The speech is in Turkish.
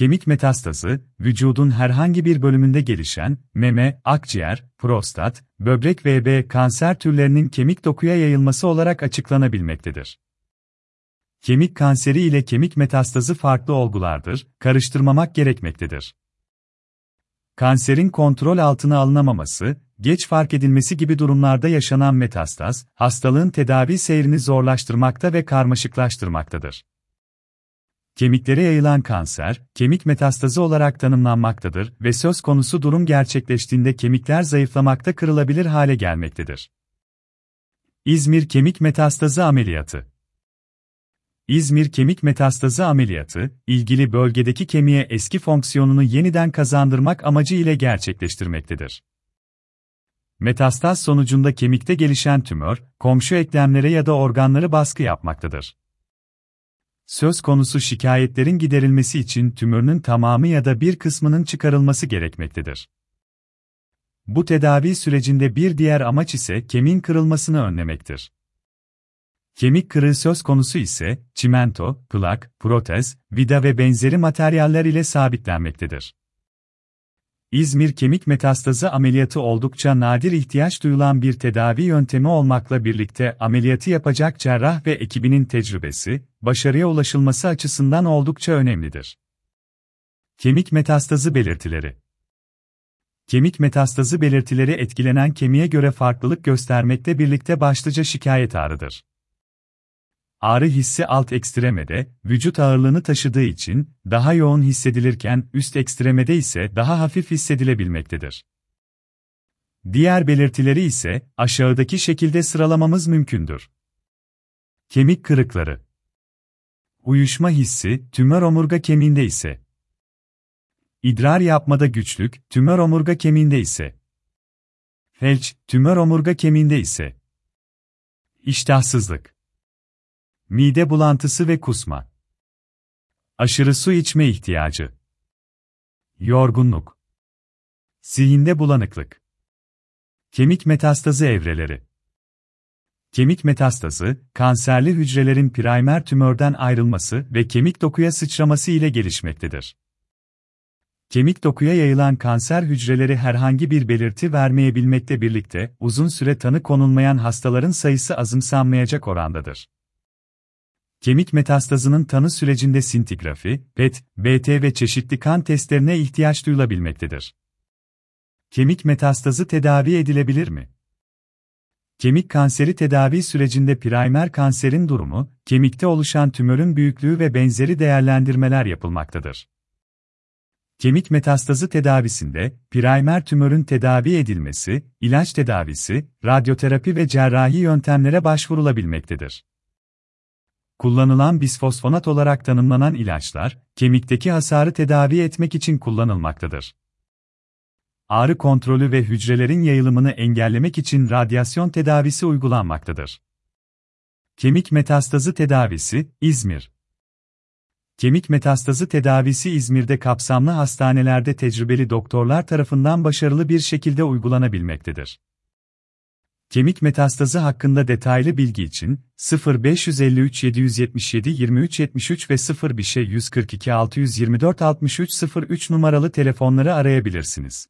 Kemik metastazı, vücudun herhangi bir bölümünde gelişen, meme, akciğer, prostat, böbrek ve kanser türlerinin kemik dokuya yayılması olarak açıklanabilmektedir. Kemik kanseri ile kemik metastazı farklı olgulardır, karıştırmamak gerekmektedir. Kanserin kontrol altına alınamaması, geç fark edilmesi gibi durumlarda yaşanan metastaz, hastalığın tedavi seyrini zorlaştırmakta ve karmaşıklaştırmaktadır. Kemiklere yayılan kanser, kemik metastazı olarak tanımlanmaktadır ve söz konusu durum gerçekleştiğinde kemikler zayıflamakta kırılabilir hale gelmektedir. İzmir Kemik Metastazı Ameliyatı İzmir Kemik Metastazı Ameliyatı, ilgili bölgedeki kemiğe eski fonksiyonunu yeniden kazandırmak amacı ile gerçekleştirmektedir. Metastaz sonucunda kemikte gelişen tümör, komşu eklemlere ya da organları baskı yapmaktadır. Söz konusu şikayetlerin giderilmesi için tümörün tamamı ya da bir kısmının çıkarılması gerekmektedir. Bu tedavi sürecinde bir diğer amaç ise kemiğin kırılmasını önlemektir. Kemik kırığı söz konusu ise çimento, plak, protez, vida ve benzeri materyaller ile sabitlenmektedir. İzmir kemik metastazı ameliyatı oldukça nadir ihtiyaç duyulan bir tedavi yöntemi olmakla birlikte ameliyatı yapacak cerrah ve ekibinin tecrübesi, başarıya ulaşılması açısından oldukça önemlidir. Kemik metastazı belirtileri Kemik metastazı belirtileri etkilenen kemiğe göre farklılık göstermekte birlikte başlıca şikayet ağrıdır. Ağrı hissi alt ekstremede, vücut ağırlığını taşıdığı için, daha yoğun hissedilirken üst ekstremede ise daha hafif hissedilebilmektedir. Diğer belirtileri ise aşağıdaki şekilde sıralamamız mümkündür. Kemik kırıkları Uyuşma hissi, tümör omurga kemiğinde ise. İdrar yapmada güçlük, tümör omurga kemiğinde ise. Felç, tümör omurga kemiğinde ise. İştahsızlık Mide bulantısı ve kusma. Aşırı su içme ihtiyacı. Yorgunluk. Zihinde bulanıklık. Kemik metastazı evreleri. Kemik metastazı, kanserli hücrelerin primer tümörden ayrılması ve kemik dokuya sıçraması ile gelişmektedir. Kemik dokuya yayılan kanser hücreleri herhangi bir belirti vermeyebilmekle birlikte uzun süre tanı konulmayan hastaların sayısı azımsanmayacak orandadır. Kemik metastazının tanı sürecinde sintigrafi, PET, BT ve çeşitli kan testlerine ihtiyaç duyulabilmektedir. Kemik metastazı tedavi edilebilir mi? Kemik kanseri tedavi sürecinde primer kanserin durumu, kemikte oluşan tümörün büyüklüğü ve benzeri değerlendirmeler yapılmaktadır. Kemik metastazı tedavisinde, primer tümörün tedavi edilmesi, ilaç tedavisi, radyoterapi ve cerrahi yöntemlere başvurulabilmektedir. Kullanılan bisfosfonat olarak tanımlanan ilaçlar, kemikteki hasarı tedavi etmek için kullanılmaktadır. Ağrı kontrolü ve hücrelerin yayılımını engellemek için radyasyon tedavisi uygulanmaktadır. Kemik metastazı tedavisi, İzmir. Kemik metastazı tedavisi İzmir'de kapsamlı hastanelerde tecrübeli doktorlar tarafından başarılı bir şekilde uygulanabilmektedir. Kemik metastazı hakkında detaylı bilgi için 0553 777 23 73 ve 01 142 624 63 03 numaralı telefonları arayabilirsiniz.